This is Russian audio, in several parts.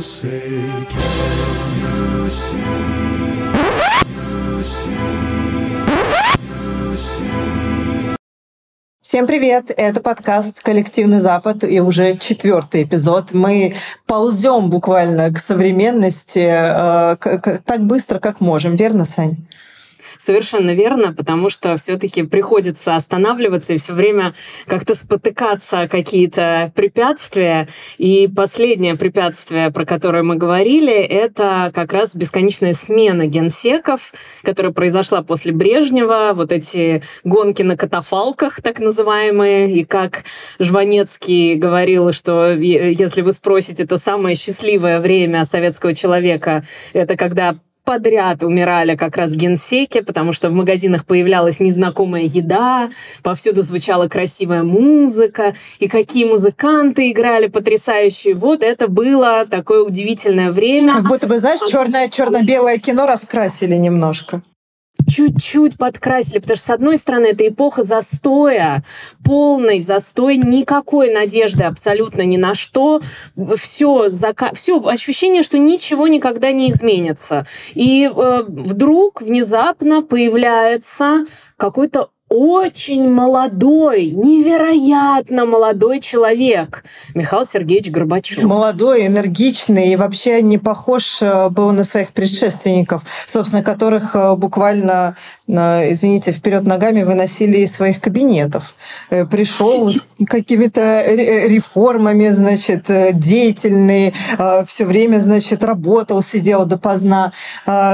say, can you see? You see, you see. Всем привет! Это подкаст «Коллективный Запад» и уже четвертый эпизод. Мы ползем буквально к современности э, к- к- так быстро, как можем. Верно, Сань? Совершенно верно, потому что все-таки приходится останавливаться и все время как-то спотыкаться какие-то препятствия. И последнее препятствие, про которое мы говорили, это как раз бесконечная смена генсеков, которая произошла после Брежнева, вот эти гонки на катафалках, так называемые, и как Жванецкий говорил, что если вы спросите, то самое счастливое время советского человека — это когда подряд умирали как раз генсеки, потому что в магазинах появлялась незнакомая еда, повсюду звучала красивая музыка, и какие музыканты играли потрясающие. Вот это было такое удивительное время. Как будто бы, знаешь, черное черно-белое кино раскрасили немножко. Чуть-чуть подкрасили, потому что, с одной стороны, это эпоха застоя, полный застой, никакой надежды абсолютно ни на что, все, зака... все ощущение, что ничего никогда не изменится. И э, вдруг внезапно появляется какой-то очень молодой, невероятно молодой человек, Михаил Сергеевич Горбачев. Молодой, энергичный и вообще не похож э, был на своих предшественников, собственно, которых э, буквально, э, извините, вперед ногами выносили из своих кабинетов. Пришел с какими-то ре- реформами, значит, деятельный, все время, значит, работал, сидел допоздна.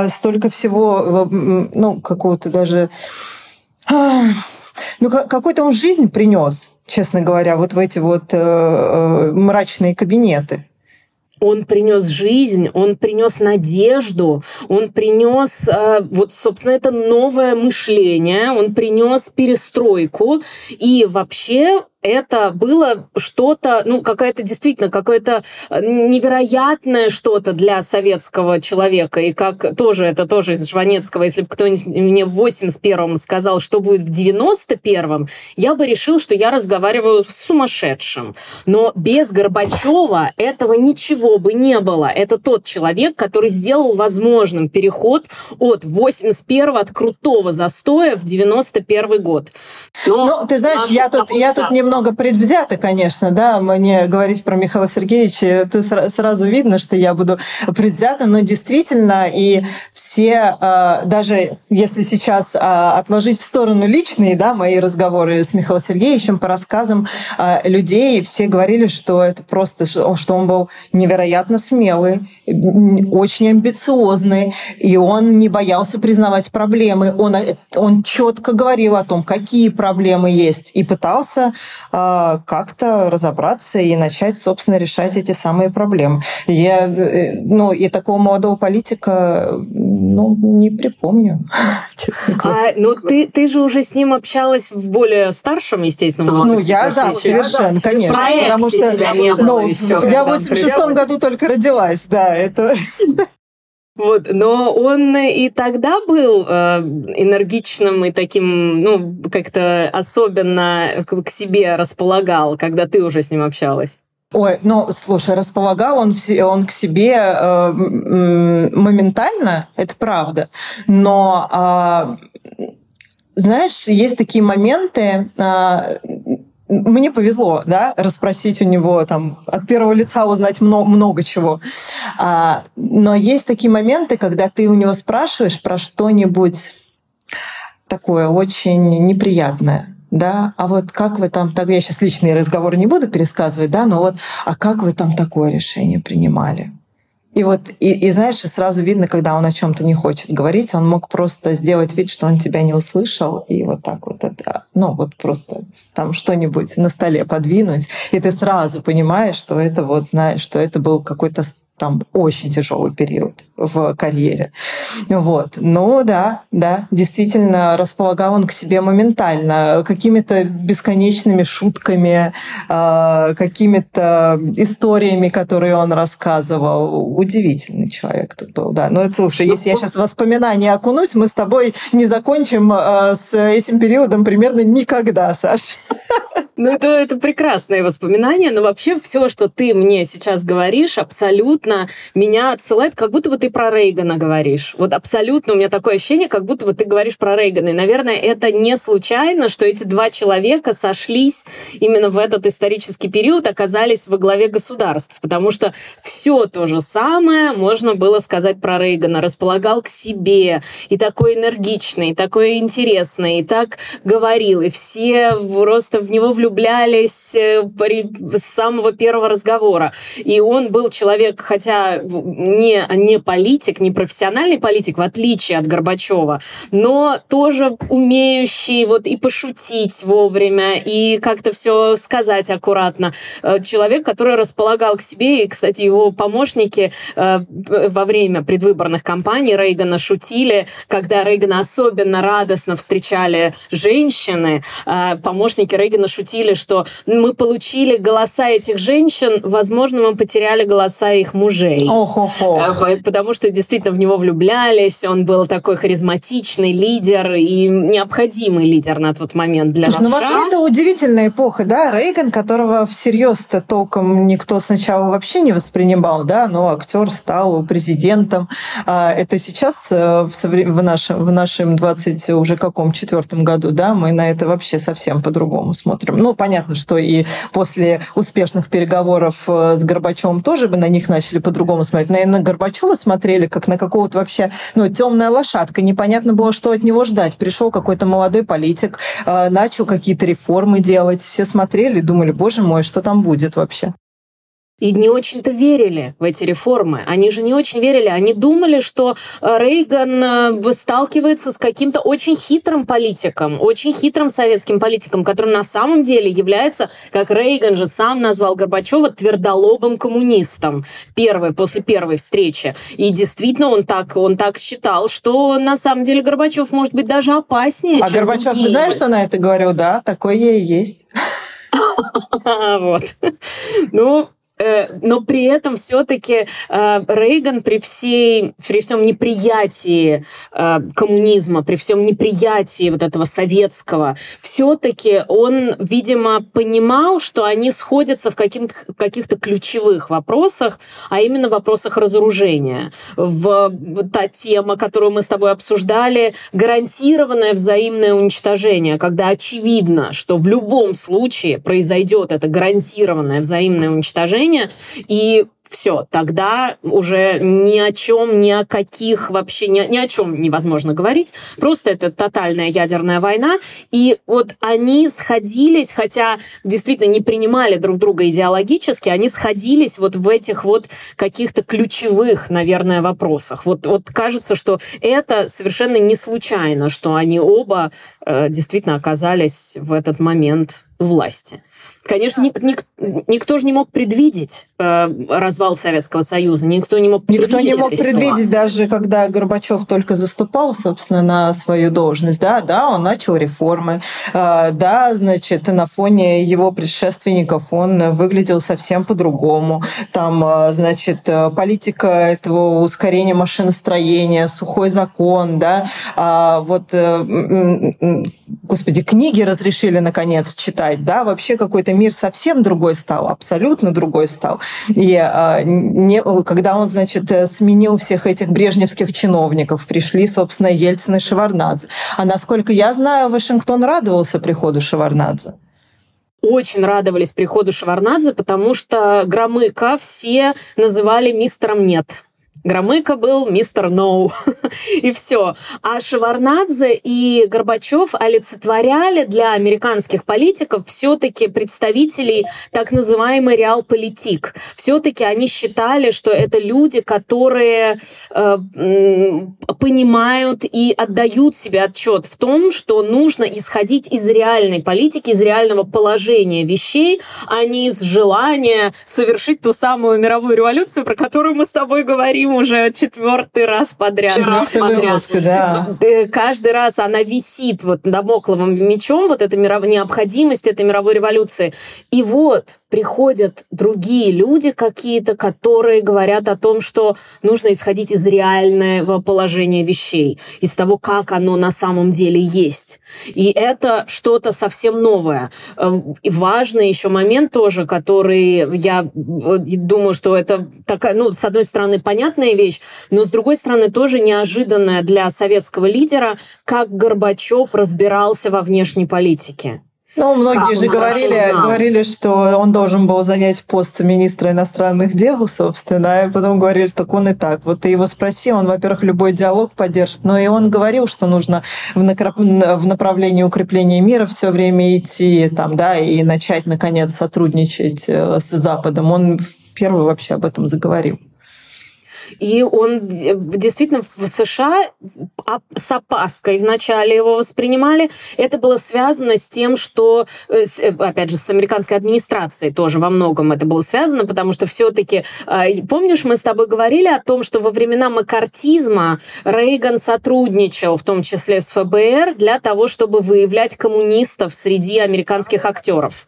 Столько всего, ну, какого-то даже... Ну, ка- какой-то он жизнь принес, честно говоря, вот в эти вот э, э, мрачные кабинеты. Он принес жизнь, он принес надежду, он принес, э, вот, собственно, это новое мышление, он принес перестройку. И вообще это было что-то, ну, какая-то действительно, какое-то э, невероятное что-то для советского человека. И как тоже, это тоже из Жванецкого, если бы кто-нибудь мне в 81-м сказал, что будет в 91-м, я бы решил, что я разговариваю с сумасшедшим. Но без Горбачева этого ничего бы не было. Это тот человек, который сделал возможным переход от 81-го, от крутого застоя в 91 год. Но Ну, ты знаешь, я тут, я тут немного предвзята, конечно, да, мне говорить про Михаила Сергеевича, сра- сразу видно, что я буду предвзята, но действительно, и все, э, даже если сейчас э, отложить в сторону личные, да, мои разговоры с Михаилом Сергеевичем по рассказам э, людей, все говорили, что это просто, что он был невероятно смелый, очень амбициозный, и он не боялся признавать проблемы, он, э, он четко говорил о том, какие проблемы есть, и пытался а, как-то разобраться и начать, собственно, решать эти самые проблемы. Я, э, ну, и такого молодого политика, ну, не припомню, честно говоря. А, ну, ты, ты же уже с ним общалась в более старшем, естественно, Ну, возрасте. я, потому да, совершенно, конечно. проекте Потому что тебя не было ну, еще, я в он 86 пришел. году только родилась, да, это... Вот, но он и тогда был э, энергичным и таким, ну, как-то особенно к, себе располагал, когда ты уже с ним общалась. Ой, ну, слушай, располагал он, он к себе э, моментально, это правда. Но, а, знаешь, есть такие моменты, а, мне повезло, да, расспросить у него там от первого лица узнать много, много чего. А, но есть такие моменты, когда ты у него спрашиваешь про что-нибудь такое очень неприятное. Да, а вот как вы там, так я сейчас личные разговоры не буду пересказывать, да, но вот, а как вы там такое решение принимали? И вот, и, и знаешь, сразу видно, когда он о чем-то не хочет говорить, он мог просто сделать вид, что он тебя не услышал, и вот так вот это, ну вот просто там что-нибудь на столе подвинуть, и ты сразу понимаешь, что это вот, знаешь, что это был какой-то там очень тяжелый период в карьере. Вот. Ну да, да, действительно, располагал он к себе моментально какими-то бесконечными шутками, э, какими-то историями, которые он рассказывал. Удивительный человек тут был, да. Но слушай, если я сейчас в воспоминания окунусь, мы с тобой не закончим э, с этим периодом примерно никогда, Саш. Ну, это, это прекрасные воспоминания, но вообще все, что ты мне сейчас говоришь, абсолютно меня отсылает, как будто бы ты про Рейгана говоришь. Вот абсолютно у меня такое ощущение, как будто бы ты говоришь про Рейгана. И, наверное, это не случайно, что эти два человека сошлись именно в этот исторический период, оказались во главе государств, потому что все то же самое можно было сказать про Рейгана. Располагал к себе, и такой энергичный, и такой интересный, и так говорил, и все просто в него влюблялись э, с самого первого разговора. И он был человек, хотя не, не политик, не профессиональный политик, в отличие от Горбачева, но тоже умеющий вот и пошутить вовремя, и как-то все сказать аккуратно. Э, человек, который располагал к себе, и, кстати, его помощники э, во время предвыборных кампаний Рейгана шутили, когда Рейгана особенно радостно встречали женщины, э, помощники Рейгана шутили, что мы получили голоса этих женщин, возможно, мы потеряли голоса их мужей. Ох, ох, ох. Потому что действительно в него влюблялись, он был такой харизматичный лидер и необходимый лидер на тот момент для Слушай, ну вообще это удивительная эпоха, да, Рейган, которого всерьез-то толком никто сначала вообще не воспринимал, да, но актер стал президентом. А, это сейчас э, в, в, нашем, в нашем 20 уже каком четвертом году, да, мы на это вообще совсем по-другому смотрим. Ну, понятно, что и после успешных переговоров э, с Горбачевым тоже бы на них начали по-другому смотреть. Наверное, на Горбачева смотрели как на какого-то вообще, ну, темная лошадка. Непонятно было, что от него ждать. Пришел какой-то молодой политик, э, начал какие-то реформы делать. Все смотрели, думали, боже мой, что там будет вообще? И не очень-то верили в эти реформы. Они же не очень верили. Они думали, что э, Рейган э, сталкивается с каким-то очень хитрым политиком, очень хитрым советским политиком, который на самом деле является, как Рейган же сам назвал Горбачева, твердолобым коммунистом первый, после первой встречи. И действительно он так, он так считал, что на самом деле Горбачев может быть даже опаснее, А Горбачев, другие. ты знаешь, что на это говорил? Да, такое и есть. Вот. Ну, но при этом все-таки э, Рейган при всей, при всем неприятии э, коммунизма, при всем неприятии вот этого советского, все-таки он, видимо, понимал, что они сходятся в каких-то ключевых вопросах, а именно в вопросах разоружения. В та тема, которую мы с тобой обсуждали, гарантированное взаимное уничтожение, когда очевидно, что в любом случае произойдет это гарантированное взаимное уничтожение, и все, тогда уже ни о чем, ни о каких вообще, ни, ни о чем невозможно говорить. Просто это тотальная ядерная война. И вот они сходились, хотя действительно не принимали друг друга идеологически, они сходились вот в этих вот каких-то ключевых, наверное, вопросах. Вот, вот кажется, что это совершенно не случайно, что они оба э, действительно оказались в этот момент власти. Конечно, ник, ник, никто же не мог предвидеть э, развал Советского Союза, никто не мог предвидеть Никто не мог предвидеть, даже когда Горбачев только заступал, собственно, на свою должность. Да, да, он начал реформы. Э, да, значит, на фоне его предшественников он выглядел совсем по-другому. Там, э, значит, политика этого ускорения машиностроения, сухой закон, да, а вот, э, господи, книги разрешили наконец читать, да, вообще какой-то мир совсем другой стал, абсолютно другой стал. И а, не, когда он, значит, сменил всех этих брежневских чиновников, пришли, собственно, Ельцин и Шеварнадзе. А насколько я знаю, Вашингтон радовался приходу Шеварнадзе очень радовались приходу Шеварнадзе, потому что Громыка все называли мистером «нет». Громыко был мистер Ноу. и все. А Шеварнадзе и Горбачев олицетворяли для американских политиков все-таки представителей так называемой реал-политик. Все-таки они считали, что это люди, которые э, понимают и отдают себе отчет в том, что нужно исходить из реальной политики, из реального положения вещей, а не из желания совершить ту самую мировую революцию, про которую мы с тобой говорим фильм уже четвертый раз подряд. Четвертый выпуск, да. Э, каждый раз она висит вот домокловым мечом, вот эта миров... необходимость этой мировой революции. И вот приходят другие люди какие-то, которые говорят о том, что нужно исходить из реального положения вещей, из того, как оно на самом деле есть. И это что-то совсем новое. Э, и важный еще момент тоже, который я думаю, что это такая, ну, с одной стороны, понятная вещь, но с другой стороны, тоже неожиданная для советского лидера, как Горбачев разбирался во внешней политике. Ну, многие же говорили, говорили, что он должен был занять пост министра иностранных дел, собственно, и потом говорили, так он и так. Вот ты его спроси, он, во-первых, любой диалог поддержит, но и он говорил, что нужно в направлении укрепления мира все время идти, там, да, и начать, наконец, сотрудничать э, с Западом. Он первый вообще об этом заговорил. И он действительно в США с опаской вначале его воспринимали. Это было связано с тем, что, э, э, опять же, с американской администрацией тоже во многом это было связано, потому что все-таки, а, помнишь, мы с тобой говорили о том, что во времена макартизма Рейган сотрудничал, в том числе с ФБР, для того, чтобы выявлять коммунистов среди американских актеров.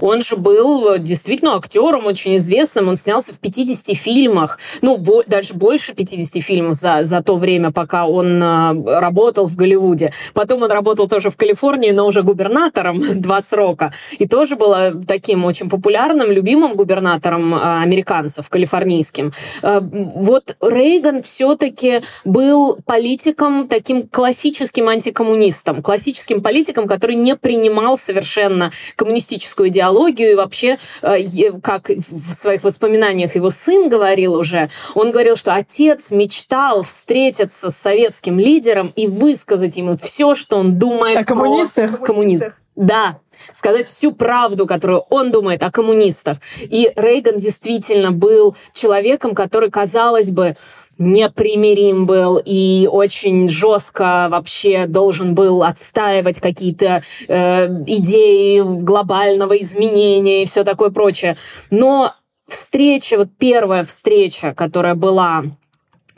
Он же был э, действительно актером очень известным, он снялся в 50 фильмах, ну, даже больше 50 фильмов за, за то время, пока он э, работал в Голливуде. Потом он работал тоже в Калифорнии, но уже губернатором два срока. И тоже был таким очень популярным, любимым губернатором э, американцев, калифорнийским. Э, вот Рейган все-таки был политиком, таким классическим антикоммунистом, классическим политиком, который не принимал совершенно коммунистическую идеологию. И вообще, э, как в своих воспоминаниях его сын говорил уже, он говорил, говорил, что отец мечтал встретиться с советским лидером и высказать ему все, что он думает о коммунистах. про коммунизм. Да, сказать всю правду, которую он думает о коммунистах. И Рейган действительно был человеком, который, казалось бы, непримирим был и очень жестко вообще должен был отстаивать какие-то э, идеи глобального изменения и все такое прочее. Но встреча, вот первая встреча, которая была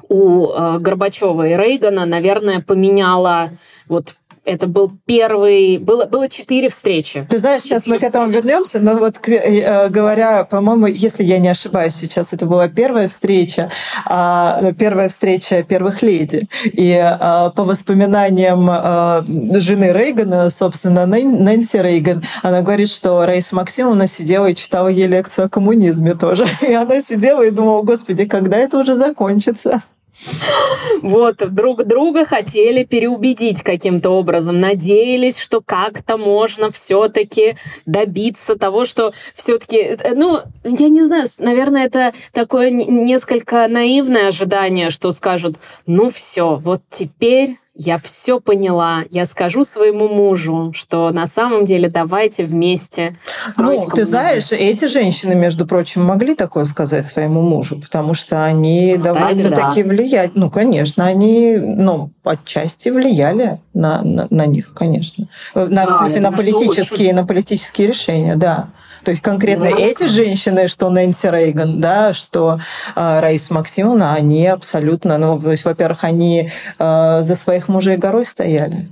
у э, Горбачева и Рейгана, наверное, поменяла вот это был первый... Было, было четыре встречи. Ты знаешь, сейчас мы к этому вернемся, но вот э, говоря, по-моему, если я не ошибаюсь сейчас, это была первая встреча, э, первая встреча первых леди. И э, по воспоминаниям э, жены Рейгана, собственно, Нэнси Рейган, она говорит, что Раиса Максимовна сидела и читала ей лекцию о коммунизме тоже. И она сидела и думала, господи, когда это уже закончится? Вот, друг друга хотели переубедить каким-то образом, надеялись, что как-то можно все-таки добиться того, что все-таки, э, ну, я не знаю, наверное, это такое несколько наивное ожидание, что скажут, ну все, вот теперь я все поняла, я скажу своему мужу, что на самом деле давайте вместе Ну, ты знаешь, эти женщины, между прочим, могли такое сказать своему мужу, потому что они довольно-таки да. влияют. Ну, конечно, они, ну, отчасти влияли на, на, на них, конечно. На, да, в смысле, на политические, на политические решения, да. То есть конкретно ну, эти женщины, что Нэнси Рейган, да, что э, Раиса Максимовна, они абсолютно, ну, то есть, во-первых, они э, за своих мужей горой стояли.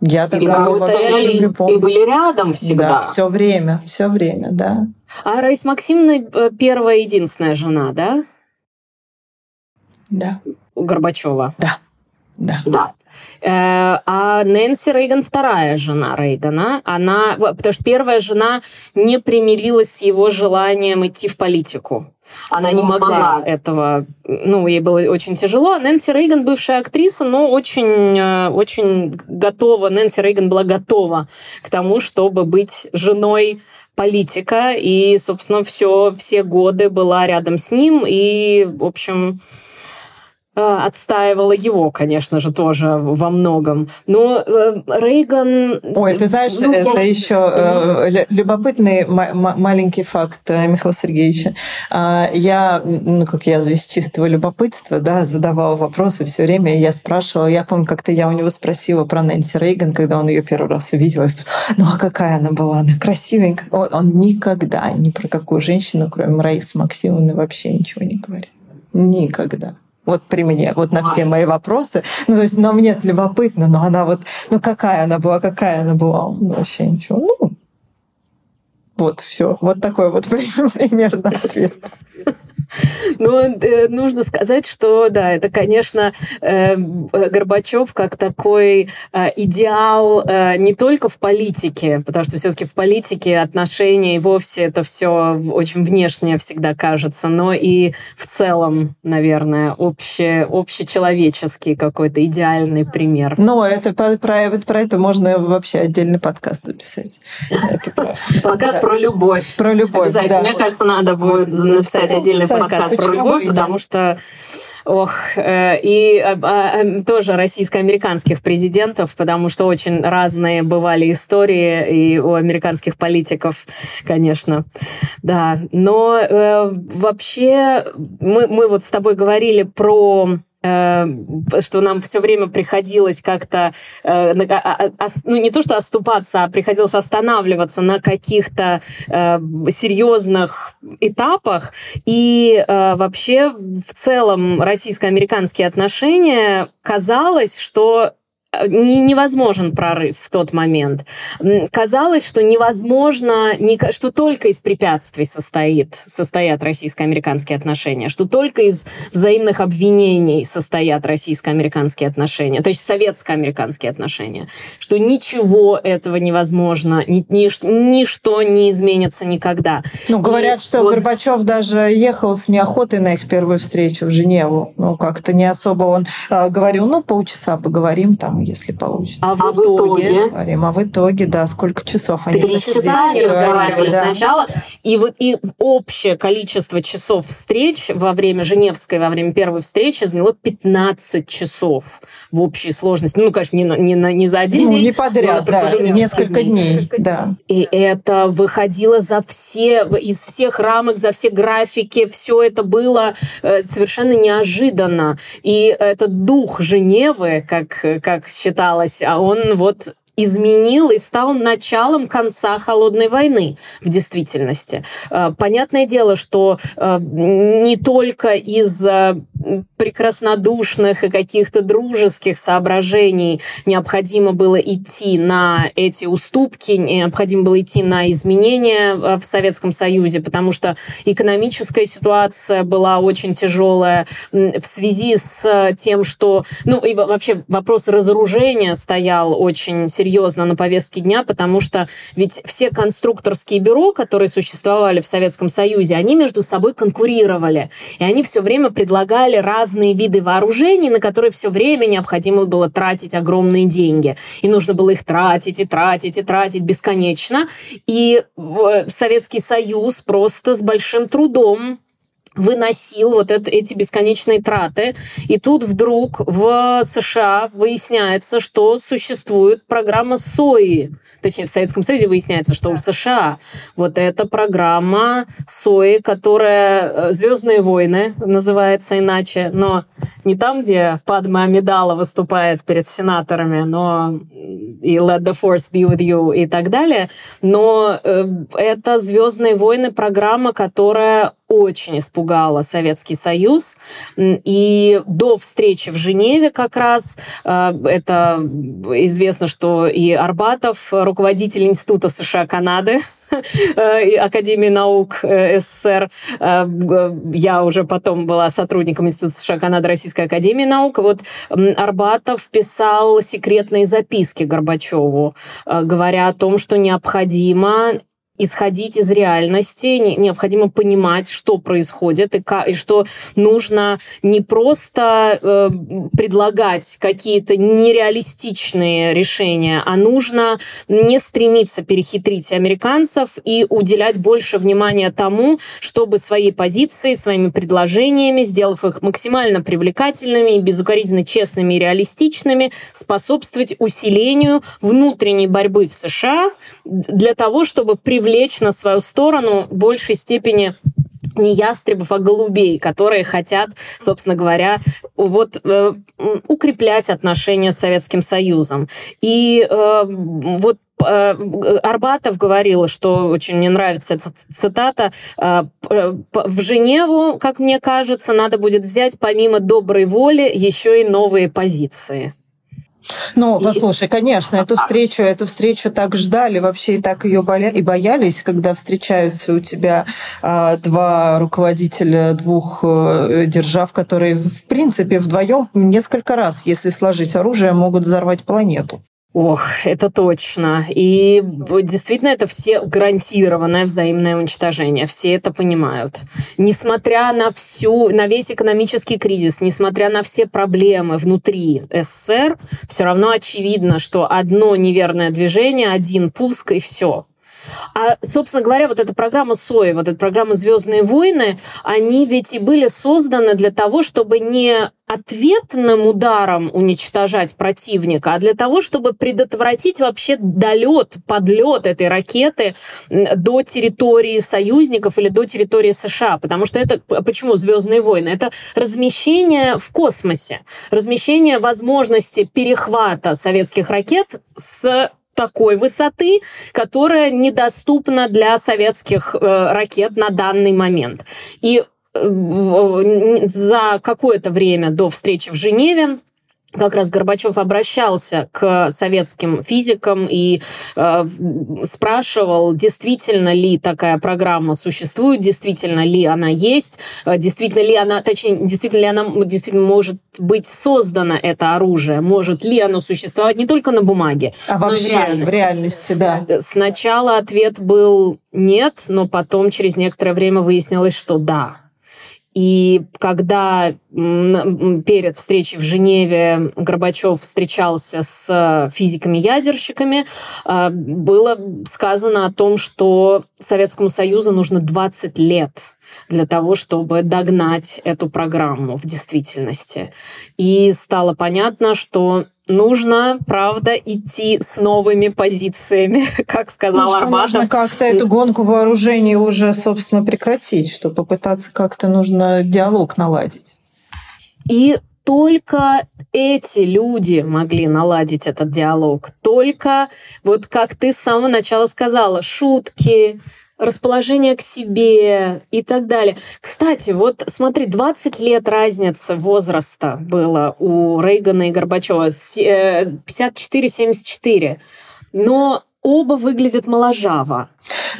Я так стояли люблю и были рядом всегда. Да, все время, все время, да. А Раиса Максимовна э, первая единственная жена, да? Да. Горбачева. Да. Да. Да. Э, а Нэнси Рейган вторая жена Рейгана. Она, потому что первая жена не примирилась с его желанием идти в политику. Она не могла этого, ну, ей было очень тяжело. А Нэнси Рейган, бывшая актриса, но очень, э, очень готова, Нэнси Рейган была готова к тому, чтобы быть женой политика, и, собственно, все, все годы была рядом с ним, и, в общем, отстаивала его, конечно же, тоже во многом. Но э, Рейган... Ой, ты знаешь, ну, это я... еще э, любопытный маленький факт Михаила Сергеевича. А, я, ну, как я из чистого любопытства, да, задавала вопросы все время, и я спрашивала, я помню, как-то я у него спросила про Нэнси Рейган, когда он ее первый раз увидел, я спросила, ну, а какая она была? Она красивенькая. Он, он никогда ни про какую женщину, кроме Раисы Максимовны, вообще ничего не говорит. Никогда. Вот при мне, вот на все мои вопросы. Ну, то есть, но мне любопытно, но она вот, ну, какая она была, какая она была. Ну, вообще ничего. Ну, вот, все. Вот такой вот примерно ответ. Ну, э, нужно сказать, что, да, это, конечно, э, Горбачев как такой э, идеал не только в политике, потому что все-таки в политике отношения и вовсе это все очень внешнее всегда кажется, но и в целом, наверное, обще, общечеловеческий какой-то идеальный пример. Ну, это про, про, про это можно вообще отдельный подкаст записать. Подкаст про любовь. Про любовь, Обязательно. Мне кажется, надо будет написать отдельный подкаст про любовь, да. потому что Ох, э, и а, а, тоже российско-американских президентов, потому что очень разные бывали истории и у американских политиков, конечно. Да, но э, вообще мы, мы вот с тобой говорили про что нам все время приходилось как-то, э, а, а, ну не то что оступаться, а приходилось останавливаться на каких-то э, серьезных этапах. И вообще в целом российско-американские отношения казалось, что не, невозможен прорыв в тот момент. Казалось, что невозможно, что только из препятствий состоит, состоят российско-американские отношения, что только из взаимных обвинений состоят российско-американские отношения, то есть советско-американские отношения, что ничего этого невозможно, ни, ни, ничто не изменится никогда. Ну, говорят, И что вот... Горбачев даже ехал с неохотой на их первую встречу в Женеву. Ну, как-то не особо он э, говорил, ну, полчаса поговорим там, если получится. А в а итоге? Говорим, а в итоге, да, сколько часов они Три часа они разговаривали да. сначала. И вот и общее количество часов встреч во время Женевской, во время первой встречи заняло 15 часов в общей сложности. Ну, конечно, не, не, не за один ну, день. не подряд, да, несколько дней. дней. Да. И это выходило за все, из всех рамок, за все графики. Все это было э, совершенно неожиданно. И этот дух Женевы, как, как считалось, а он вот изменил и стал началом конца холодной войны в действительности. Э, понятное дело, что э, не только из прекраснодушных и каких-то дружеских соображений необходимо было идти на эти уступки, необходимо было идти на изменения в Советском Союзе, потому что экономическая ситуация была очень тяжелая в связи с тем, что... Ну, и вообще вопрос разоружения стоял очень серьезно на повестке дня, потому что ведь все конструкторские бюро, которые существовали в Советском Союзе, они между собой конкурировали. И они все время предлагали разные виды вооружений, на которые все время необходимо было тратить огромные деньги. И нужно было их тратить, и тратить, и тратить бесконечно. И Советский Союз просто с большим трудом выносил вот это, эти бесконечные траты. И тут вдруг в США выясняется, что существует программа СОИ. Точнее, в Советском Союзе выясняется, что у США вот эта программа СОИ, которая э, «Звездные войны» называется иначе, но не там, где Падма Амидала выступает перед сенаторами, но и «Let the Force be with you» и так далее, но э, это «Звездные войны» программа, которая очень испугала Советский Союз. И до встречи в Женеве как раз, э, это известно, что и Арбатов, руководитель Института США-Канады, э, Академии наук э, СССР. Я уже потом была сотрудником Института США Канады Российской Академии наук. Вот Арбатов писал секретные записки Горбачеву, говоря о том, что необходимо исходить из реальности, необходимо понимать, что происходит, и, как, и что нужно не просто э, предлагать какие-то нереалистичные решения, а нужно не стремиться перехитрить американцев и уделять больше внимания тому, чтобы своей позиции, своими предложениями, сделав их максимально привлекательными безукоризненно честными и реалистичными, способствовать усилению внутренней борьбы в США для того, чтобы привлечь привлечь на свою сторону в большей степени не ястребов, а голубей, которые хотят, собственно говоря, вот э, укреплять отношения с Советским Союзом. И э, вот Арбатов говорил, что очень мне нравится цитата, в Женеву, как мне кажется, надо будет взять помимо доброй воли еще и новые позиции. Ну, послушай, конечно, эту встречу, эту встречу так ждали, вообще и так ее боя и боялись, когда встречаются у тебя а, два руководителя двух э, держав, которые, в принципе, вдвоем несколько раз, если сложить оружие, могут взорвать планету. Ох, это точно. И действительно, это все гарантированное взаимное уничтожение. Все это понимают. Несмотря на всю, на весь экономический кризис, несмотря на все проблемы внутри СССР, все равно очевидно, что одно неверное движение, один пуск и все. А, собственно говоря, вот эта программа СОИ, вот эта программа «Звездные войны», они ведь и были созданы для того, чтобы не ответным ударом уничтожать противника, а для того, чтобы предотвратить вообще долет, подлет этой ракеты до территории союзников или до территории США. Потому что это, почему «Звездные войны»? Это размещение в космосе, размещение возможности перехвата советских ракет с такой высоты, которая недоступна для советских э, ракет на данный момент. И э, за какое-то время до встречи в Женеве как раз Горбачев обращался к советским физикам и э, спрашивал, действительно ли такая программа существует, действительно ли она есть, э, действительно ли она, точнее, действительно ли она действительно может быть создано это оружие, может ли оно существовать не только на бумаге, а но вообще, и в реальности. В реальности, да. Сначала ответ был нет, но потом через некоторое время выяснилось, что да. И когда перед встречей в Женеве Горбачев встречался с физиками-ядерщиками, а, было сказано о том, что Советскому Союзу нужно 20 лет для того, чтобы догнать эту программу в действительности. И стало понятно, что нужно, правда, идти с новыми позициями, как сказал ну, Арбатов. Нужно как-то эту гонку вооружений уже, собственно, прекратить, что попытаться как-то нужно диалог наладить. И только эти люди могли наладить этот диалог. Только, вот как ты с самого начала сказала, шутки, расположение к себе и так далее. Кстати, вот смотри, 20 лет разницы возраста было у Рейгана и Горбачева, 54-74. Э, Но оба выглядят моложаво.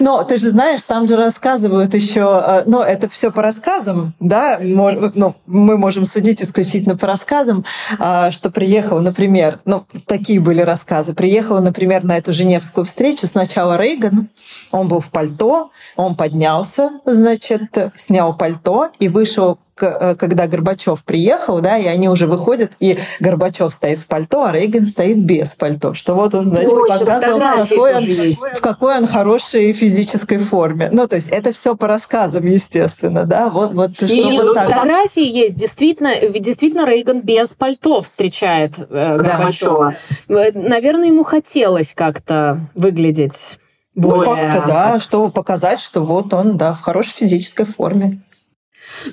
Но ты же знаешь, там же рассказывают еще, э, но это все по рассказам, да, ну, мы можем судить исключительно по рассказам, э, что приехал, например, ну, такие были рассказы, приехал, например, на эту Женевскую встречу сначала Рейган, он был в пальто, он поднялся, значит, снял пальто и вышел когда Горбачев приехал, да, и они уже выходят, и Горбачев стоит в пальто, а Рейган стоит без пальто. Что вот он, значит, показывал, в какой он, в какой он хорошей физической форме. Ну, то есть это все по рассказам, естественно, да. Вот, вот, и, что вот так. фотографии есть. Действительно, действительно Рейган без пальто встречает э, Горбачева. Да. Э, наверное, ему хотелось как-то выглядеть ну, более... Ну, как-то, да, чтобы показать, что вот он, да, в хорошей физической форме.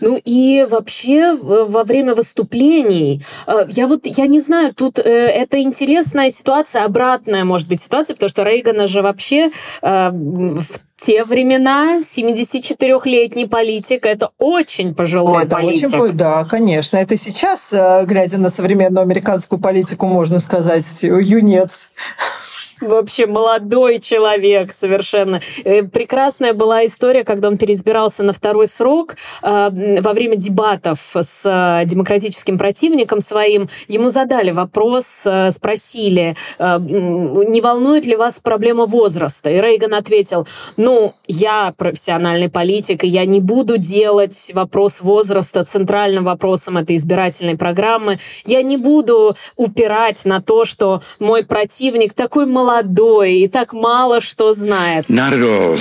Ну и вообще во время выступлений, э, я вот, я не знаю, тут э, это интересная ситуация, обратная может быть ситуация, потому что Рейгана же вообще э, в те времена 74-летний политик это очень пожилой это политик. Очень, да, конечно. Это сейчас, глядя на современную американскую политику, можно сказать, юнец. Вообще молодой человек совершенно. Э, прекрасная была история, когда он переизбирался на второй срок э, во время дебатов с э, демократическим противником своим. Ему задали вопрос, спросили, не волнует ли вас проблема возраста? И Рейган ответил, ну, я профессиональный политик, и я не буду делать вопрос возраста центральным вопросом этой избирательной программы. Я не буду упирать на то, что мой противник такой молодой, молодой и так мало что знает. Not at all,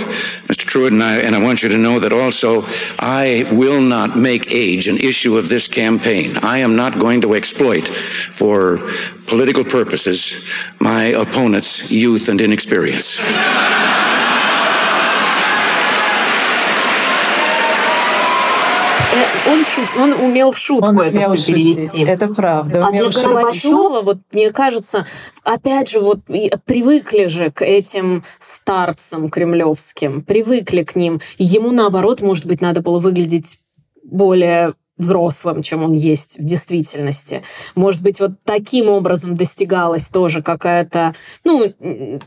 Mr. Truitt, and I, and I want you to know that also I will not make age an issue of this campaign. I am not going to exploit for political purposes my opponent's youth and inexperience. Он, шут, он умел в шутку Он это все шутить. перевести. Это правда. А для. Горбачева, вот мне кажется, опять же, вот привыкли же к этим старцам кремлевским, привыкли к ним. Ему, наоборот, может быть, надо было выглядеть более взрослым, чем он есть в действительности. Может быть, вот таким образом достигалась тоже какая-то, ну,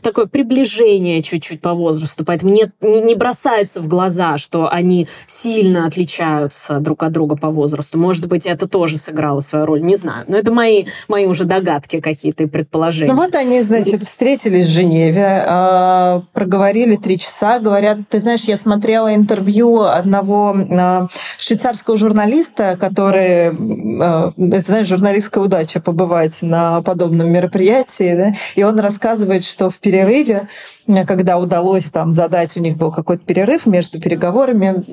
такое приближение чуть-чуть по возрасту. Поэтому не не бросается в глаза, что они сильно отличаются друг от друга по возрасту. Может быть, это тоже сыграло свою роль, не знаю. Но это мои, мои уже догадки какие-то и предположения. Ну вот они, значит, встретились в Женеве, а, проговорили три часа, говорят, ты знаешь, я смотрела интервью одного а, швейцарского журналиста, который, а, это, знаешь, журналистская удача побывать на подобном мероприятии, да, и он рассказывает, что в перерыве, когда удалось там задать, у них был какой-то перерыв между переговорами,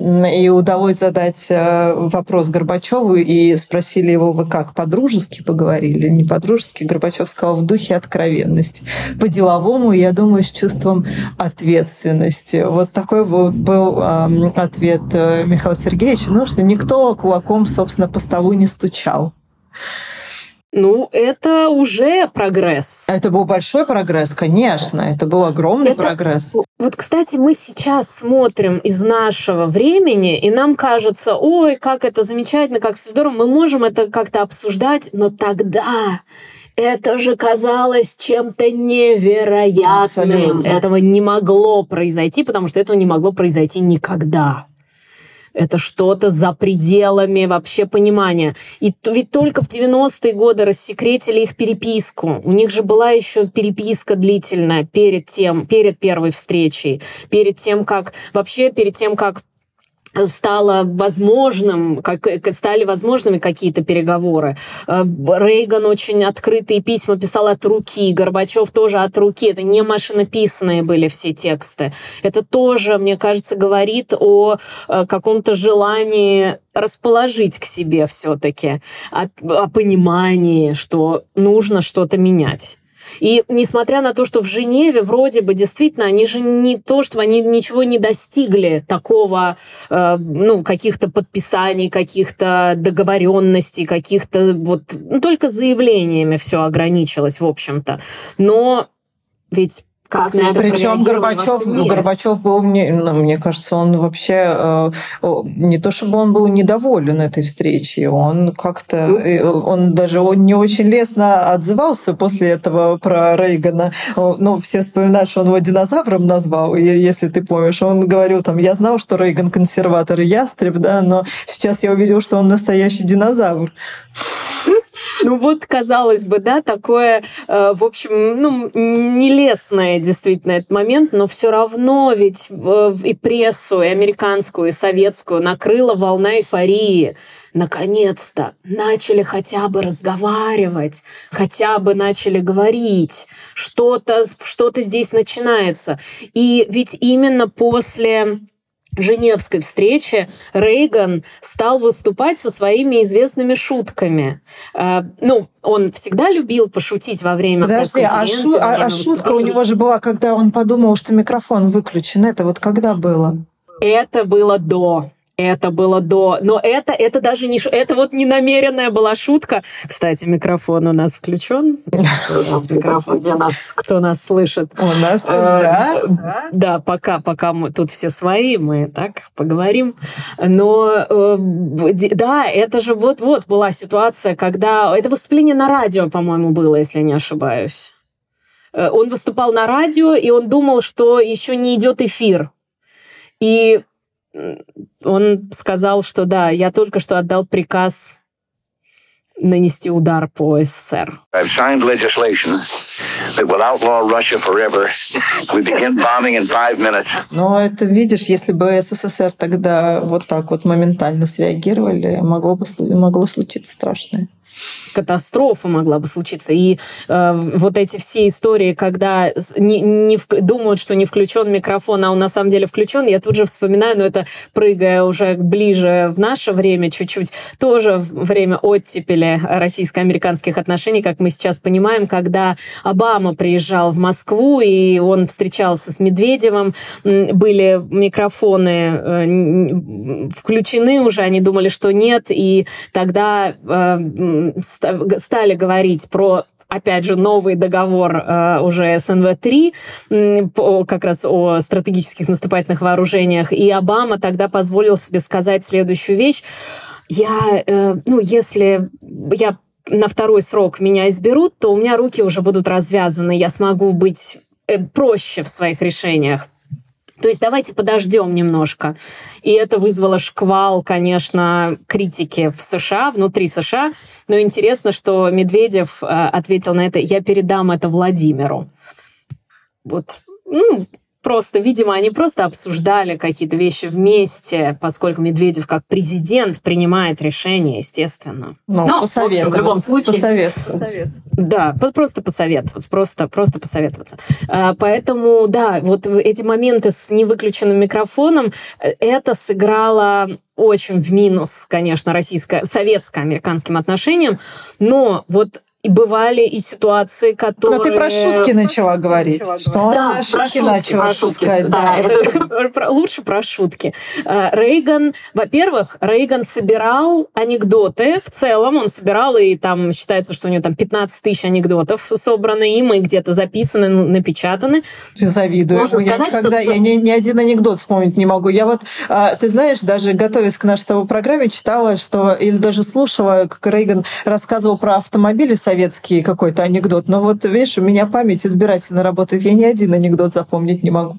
и удалось задать а, вопрос Горбачеву, и спросили его, вы как, по-дружески поговорили? Не по-дружески, Горбачев сказал, в духе откровенности. По-деловому, я думаю, с чувством ответственности. Вот такой вот был ответ э, Михаила Сергеевича, ну, что никто кулаком, собственно, по столу не стучал. Ну, это уже прогресс. Это был большой прогресс, конечно. Это был огромный Это- прогресс. Вот, кстати, мы сейчас смотрим из нашего времени, и нам кажется, ой, как это замечательно, как все здорово, мы можем это как-то обсуждать, но тогда это же казалось чем-то невероятным. Абсолютно. Этого не могло произойти, потому что этого не могло произойти никогда. Это что-то за пределами вообще понимания. И ведь только в 90-е годы рассекретили их переписку. У них же была еще переписка длительная перед тем, перед первой встречей, перед тем, как вообще перед тем, как стало возможным, как стали возможными какие-то переговоры. Э, Рейган очень открытые письма писал от руки, Горбачев тоже от руки. Это не машинописные были все тексты. Это тоже, мне кажется, говорит о э, каком-то желании расположить к себе все-таки, о, о понимании, что нужно что-то менять. И несмотря на то, что в Женеве вроде бы действительно они же не то, что они ничего не достигли такого, э, ну, каких-то подписаний, каких-то договоренностей, каких-то вот, ну, только заявлениями все ограничилось, в общем-то. Но ведь как на это Причем Горбачев? Горбачев был, мне, ну, мне кажется, он вообще э, не то чтобы он был недоволен этой встречей, он как-то, Ну. э, он даже он не очень лестно отзывался после этого про Рейгана. Ну, все вспоминают, что он его динозавром назвал, если ты помнишь, он говорил там, я знал, что Рейган консерватор и ястреб, да, но сейчас я увидел, что он настоящий динозавр. Ну вот, казалось бы, да, такое, э, в общем, ну, нелестное действительно этот момент, но все равно ведь э, и прессу, и американскую, и советскую накрыла волна эйфории. Наконец-то начали хотя бы разговаривать, хотя бы начали говорить, что-то что здесь начинается. И ведь именно после Женевской встрече Рейган стал выступать со своими известными шутками. Э, ну, он всегда любил пошутить во время Подожди, а, шу- а- а шутка у него же была, когда он подумал, что микрофон выключен. Это вот когда было? Это было до. Это было до. Но это, это даже не... Это вот не намеренная была шутка. Кстати, микрофон у нас включен. У нас микрофон, где нас, кто нас слышит. У нас Э, да, да. Пока, пока мы тут все свои, мы так поговорим. Но э, да, это же вот-вот была ситуация, когда... Это выступление на радио, по-моему, было, если я не ошибаюсь. Э, Он выступал на радио, и он думал, что еще не идет эфир. И он сказал, что да, я только что отдал приказ нанести удар по СССР. I've signed legislation that will outlaw Russia forever. We begin bombing in five minutes. Но это, видишь, если бы СССР тогда вот так вот моментально среагировали, могло бы могло случиться страшное. Катастрофа могла бы случиться. И э, вот эти все истории, когда не, не в, думают, что не включен микрофон, а он на самом деле включен, я тут же вспоминаю, но это прыгая уже ближе в наше время чуть-чуть, тоже время оттепели российско-американских отношений, как мы сейчас понимаем, когда Обама приезжал в Москву, и он встречался с Медведевым, были микрофоны э, включены уже, они думали, что нет, и тогда э, стали говорить про опять же, новый договор э, уже СНВ-3, по, как раз о стратегических наступательных вооружениях, и Обама тогда позволил себе сказать следующую вещь. Я, э, ну, если я на второй срок меня изберут, то у меня руки уже будут развязаны, я смогу быть э, проще в своих решениях. То есть давайте подождем немножко. И это вызвало шквал, конечно, критики в США, внутри США. Но интересно, что Медведев э, ответил на это, я передам это Владимиру. Вот, ну, просто, видимо, они просто обсуждали какие-то вещи вместе, поскольку Медведев как президент принимает решения, естественно. Ну, Но, посоветоваться. В, любом случае. Посоветоваться. Да, просто посоветоваться, просто, просто посоветоваться. А, поэтому, да, вот эти моменты с невыключенным микрофоном, э, это сыграло очень в минус, конечно, российско советско-американским отношениям, но вот и бывали и ситуации, которые... Но ты про шутки начала говорить. Начала что он да, шутки, про шутки начала про шутки, сказать. Да, да. Это лучше про шутки. Э, Рейган, во-первых, Рейган собирал анекдоты. В целом он собирал, и там считается, что у него там 15 тысяч анекдотов собраны им и где-то записаны, напечатаны. Ты завидуешь. Можно я сказать, никогда, что... Я ни, ни один анекдот вспомнить не могу. Я вот, а, ты знаешь, даже готовясь к нашей программе, читала, что или даже слушала, как Рейган рассказывал про автомобили советский какой-то анекдот. Но вот, видишь, у меня память избирательно работает. Я ни один анекдот запомнить не могу.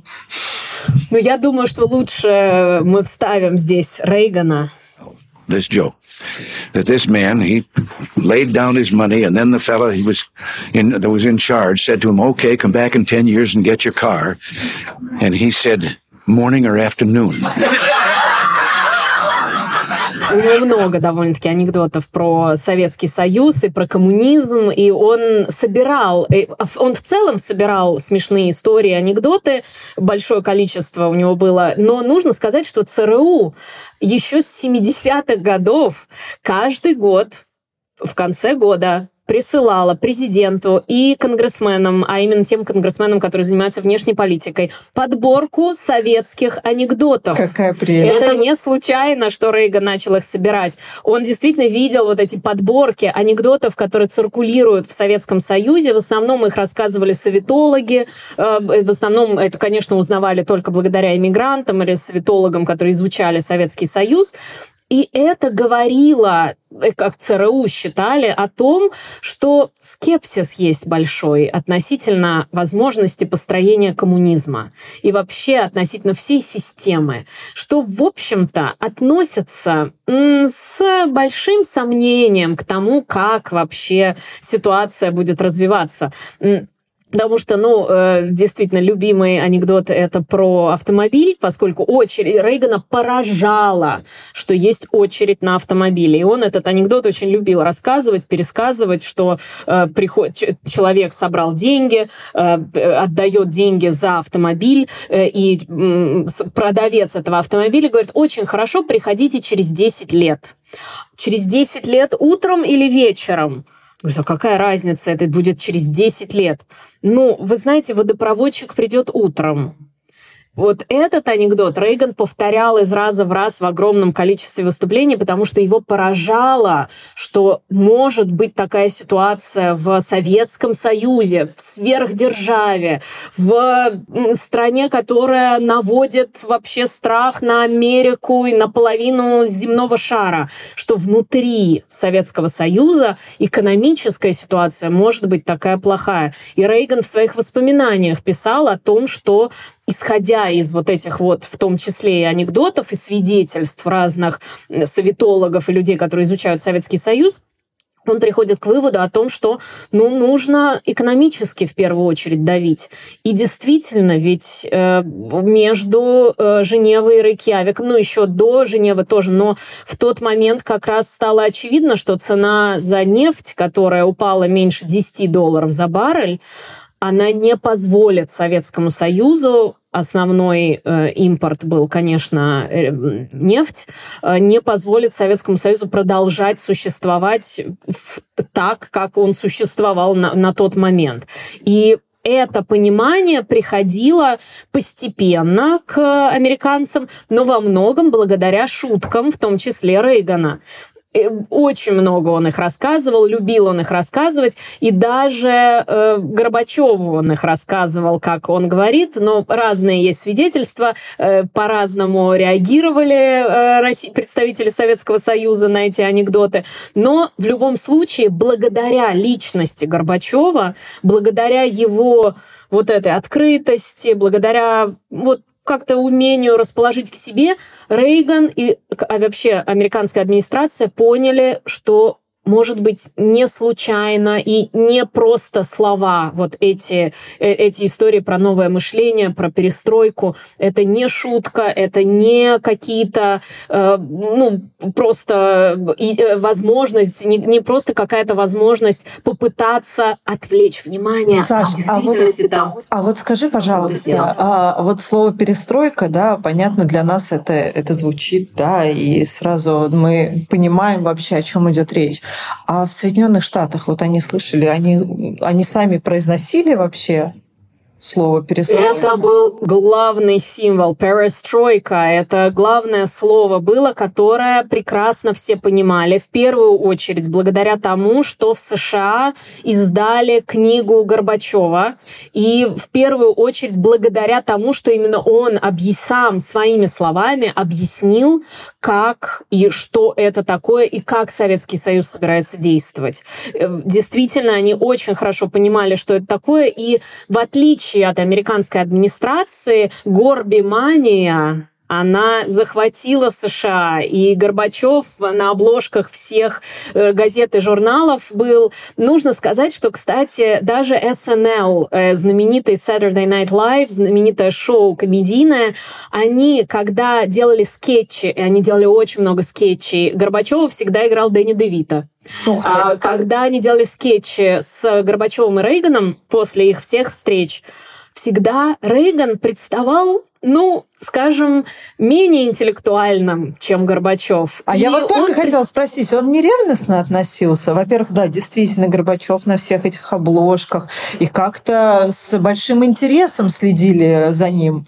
Ну, я думаю, что лучше мы вставим здесь Рейгана. This Joe. That this man, he laid down his money, and then the fellow he was in that was in charge said to him, "Okay, come back in ten years and get your car." And he said, "Morning or afternoon." У него много довольно-таки анекдотов про Советский Союз и про коммунизм, и он собирал, он в целом собирал смешные истории, анекдоты, большое количество у него было, но нужно сказать, что ЦРУ еще с 70-х годов каждый год в конце года присылала президенту и конгрессменам, а именно тем конгрессменам, которые занимаются внешней политикой, подборку советских анекдотов. Какая прелесть. Это не случайно, что Рейган начал их собирать. Он действительно видел вот эти подборки анекдотов, которые циркулируют в Советском Союзе. В основном их рассказывали советологи. Э, в основном это, конечно, узнавали только благодаря иммигрантам или советологам, которые изучали Советский Союз. И это говорило, э, как ЦРУ считали, о том, что скепсис есть большой относительно возможности построения коммунизма и вообще относительно всей системы, что, в общем-то, относится с большим сомнением к тому, как вообще ситуация будет развиваться. Потому что, ну, э, действительно, любимый анекдот это про автомобиль, поскольку очередь Рейгана поражала, что есть очередь на автомобиле. И он этот анекдот очень любил рассказывать, пересказывать, что э, приход, человек собрал деньги, э, отдает деньги за автомобиль, э, и э, продавец этого автомобиля говорит, очень хорошо, приходите через 10 лет. Через 10 лет утром или вечером? Говорю, а какая разница, это будет через 10 лет. Ну, вы знаете, водопроводчик придет утром. Вот этот анекдот Рейган повторял из раза в раз в огромном количестве выступлений, потому что его поражало, что может быть такая ситуация в Советском Союзе, в сверхдержаве, в стране, которая наводит вообще страх на Америку и на половину земного шара, что внутри Советского Союза экономическая ситуация может быть такая плохая. И Рейган в своих воспоминаниях писал о том, что исходя из вот этих вот, в том числе и анекдотов, и свидетельств разных советологов и людей, которые изучают Советский Союз, он приходит к выводу о том, что ну, нужно экономически в первую очередь давить. И действительно, ведь э, между э, Женевой и Рейкьявиком, ну еще до Женевы тоже, но в тот момент как раз стало очевидно, что цена за нефть, которая упала меньше 10 долларов за баррель, она не позволит Советскому Союзу основной э, импорт был, конечно, э, нефть, э, не позволит Советскому Союзу продолжать существовать в, так, как он существовал на, на тот момент. И это понимание приходило постепенно к американцам, но во многом благодаря шуткам, в том числе Рейгана. Э, очень много он их рассказывал, любил он их рассказывать, и даже э, Горбачеву он их рассказывал, как он говорит, но разные есть свидетельства, э, по-разному реагировали э, России, представители Советского Союза на эти анекдоты, но в любом случае, благодаря личности Горбачева, благодаря его вот этой открытости, благодаря вот как-то умению расположить к себе, Рейган и а вообще американская администрация поняли, что может быть, не случайно и не просто слова, вот эти, э, эти истории про новое мышление, про перестройку. Это не шутка, это не какие-то, э, ну, просто э, возможность, не, не просто какая-то возможность попытаться отвлечь внимание. Саш, а, вот, там, а вот скажи, пожалуйста, а, вот слово перестройка, да, понятно, для нас это, это звучит, да, и сразу мы понимаем вообще, о чем идет речь. А в Соединенных Штатах, вот они слышали, они, они сами произносили вообще слово перестройка? Это был главный символ, перестройка. Это главное слово было, которое прекрасно все понимали. В первую очередь благодаря тому, что в США издали книгу Горбачева. И в первую очередь благодаря тому, что именно он сам своими словами объяснил, как и что это такое, и как Советский Союз собирается действовать. Э, действительно, они очень хорошо понимали, что это такое, и в отличие от американской администрации, горбимания она захватила США, и Горбачев на обложках всех э, газет и журналов был. Нужно сказать, что, кстати, даже SNL, э, знаменитый Saturday Night Live, знаменитое шоу комедийное, они, когда делали скетчи, и они делали очень много скетчей, Горбачева всегда играл Дэнни Девита. А, когда они делали скетчи с Горбачевым и Рейганом после их всех встреч, всегда Рейган представал ну, скажем, менее интеллектуальным, чем Горбачев. А и я вот только он... хотела спросить, он не ревностно относился? Во-первых, да, действительно, Горбачев на всех этих обложках и как-то с большим интересом следили за ним.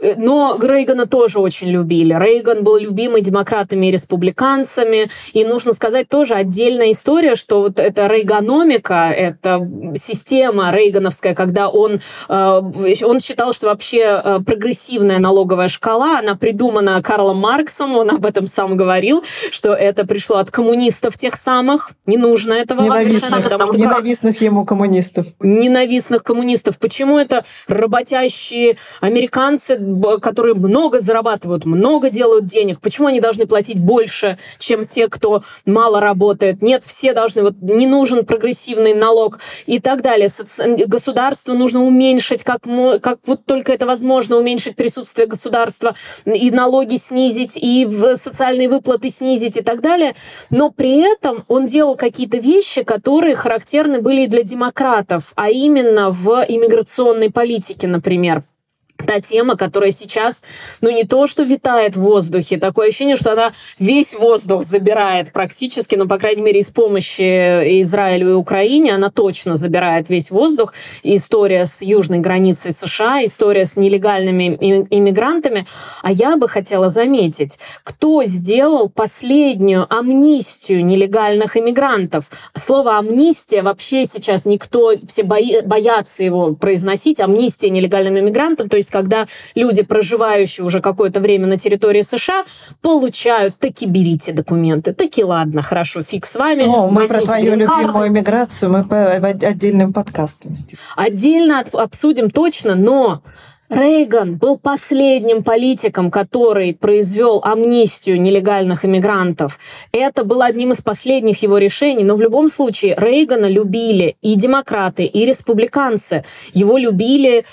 Э, но Рейгана тоже очень любили. Рейган был любимый демократами и республиканцами. И нужно сказать тоже отдельная история, что вот эта рейганомика, эта система рейгановская, когда он, э, он считал, что вообще э, прогрессивная налоговая шкала, она придумана Карлом Марксом, он об этом сам говорил, что это пришло от коммунистов тех самых. Не нужно этого ненавистных, потому что ненавистных ему коммунистов. Ненавистных коммунистов. Почему это работящие американцы которые много зарабатывают, много делают денег, почему они должны платить больше, чем те, кто мало работает? Нет, все должны, вот не нужен прогрессивный налог и так далее. Государство нужно уменьшить, как, как вот только это возможно, уменьшить присутствие государства, и налоги снизить, и социальные выплаты снизить и так далее. Но при этом он делал какие-то вещи, которые характерны были и для демократов, а именно в иммиграционной политике, например та тема, которая сейчас, ну, не то, что витает в воздухе, такое ощущение, что она весь воздух забирает практически, ну, по крайней мере, из помощи Израилю и Украине, она точно забирает весь воздух. История с южной границей США, история с нелегальными иммигрантами. А я бы хотела заметить, кто сделал последнюю амнистию нелегальных иммигрантов. Слово амнистия вообще сейчас никто, все бои, боятся его произносить, амнистия нелегальным иммигрантам, то есть есть когда люди, проживающие уже какое-то время на территории США, получают, таки берите документы, таки ладно, хорошо, фиг с вами. О, мы про твою любимую иммиграцию, мы по отдельным подкастам. Отдельно обсудим точно, но Рейган был последним политиком, который произвел амнистию нелегальных иммигрантов. Это было одним из последних его решений, но в любом случае Рейгана любили и демократы, и республиканцы. Его любили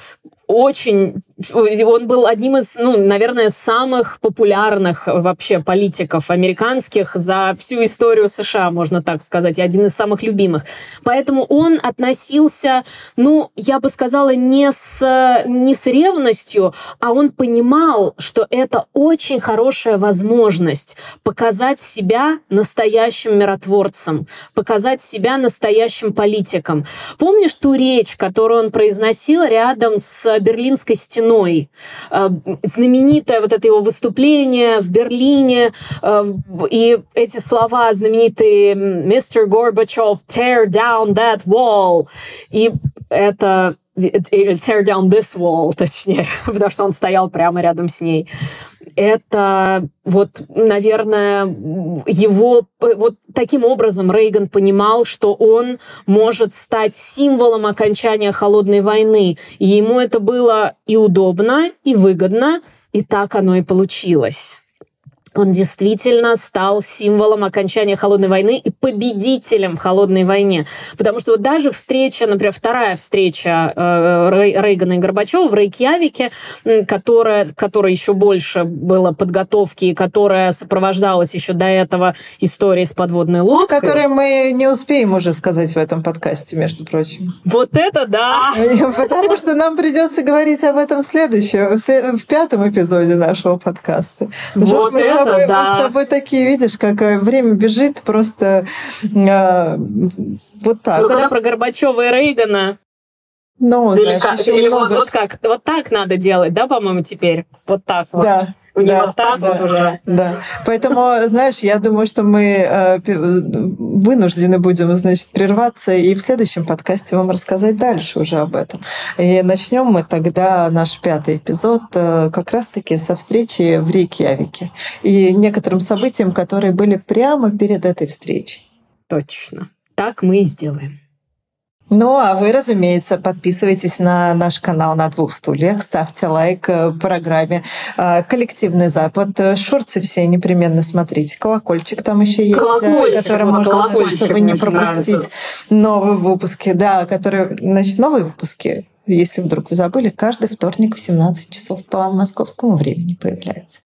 очень... Он был одним из, ну, наверное, самых популярных вообще политиков американских за всю историю США, можно так сказать, и один из самых любимых. Поэтому он относился, ну, я бы сказала, не с, не с ревностью, а он понимал, что это очень хорошая возможность показать себя настоящим миротворцем, показать себя настоящим политиком. Помнишь ту речь, которую он произносил рядом с Берлинской стеной. Э, знаменитое вот это его выступление в Берлине, э, и эти слова знаменитые «Mr. Gorbachev, tear down that wall». И это tear down this wall, точнее, потому что он стоял прямо рядом с ней это вот, наверное, его... Вот таким образом Рейган понимал, что он может стать символом окончания холодной войны. И ему это было и удобно, и выгодно, и так оно и получилось он действительно стал символом окончания холодной войны и победителем в холодной войне. Потому что вот даже встреча, например, вторая встреча э, Рейгана и Горбачева в Рейкьявике, которая, которая еще больше было подготовки, которая сопровождалась еще до этого историей с подводной ну, лодкой. Которые мы не успеем уже сказать в этом подкасте, между прочим. Вот это да! Потому что нам придется говорить об этом в следующем, в пятом эпизоде нашего подкаста. Вот это тобой, да. мы с тобой такие, видишь, как э, время бежит просто э, вот так. Ну, когда про Горбачева и Рейгана, ну, или, знаешь, или много... вот, вот как, вот так надо делать, да, по-моему, теперь? Вот так вот. Да. Не да, вот так да, вот уже. Да. Поэтому, знаешь, я думаю, что мы э, вынуждены будем, значит, прерваться и в следующем подкасте вам рассказать дальше уже об этом. И начнем мы тогда наш пятый эпизод э, как раз-таки со встречи в Рейкьявике и некоторым событиям, которые были прямо перед этой встречей. Точно. Так мы и сделаем. Ну, а вы, разумеется, подписывайтесь на наш канал «На двух стульях», ставьте лайк э, программе э, «Коллективный Запад». Шорцы все непременно смотрите. Колокольчик там еще есть, колокольчик, который вот можно нажать, чтобы не пропустить нравится. новые выпуски. Да, которые, значит, новые выпуски, если вдруг вы забыли, каждый вторник в 17 часов по московскому времени появляется.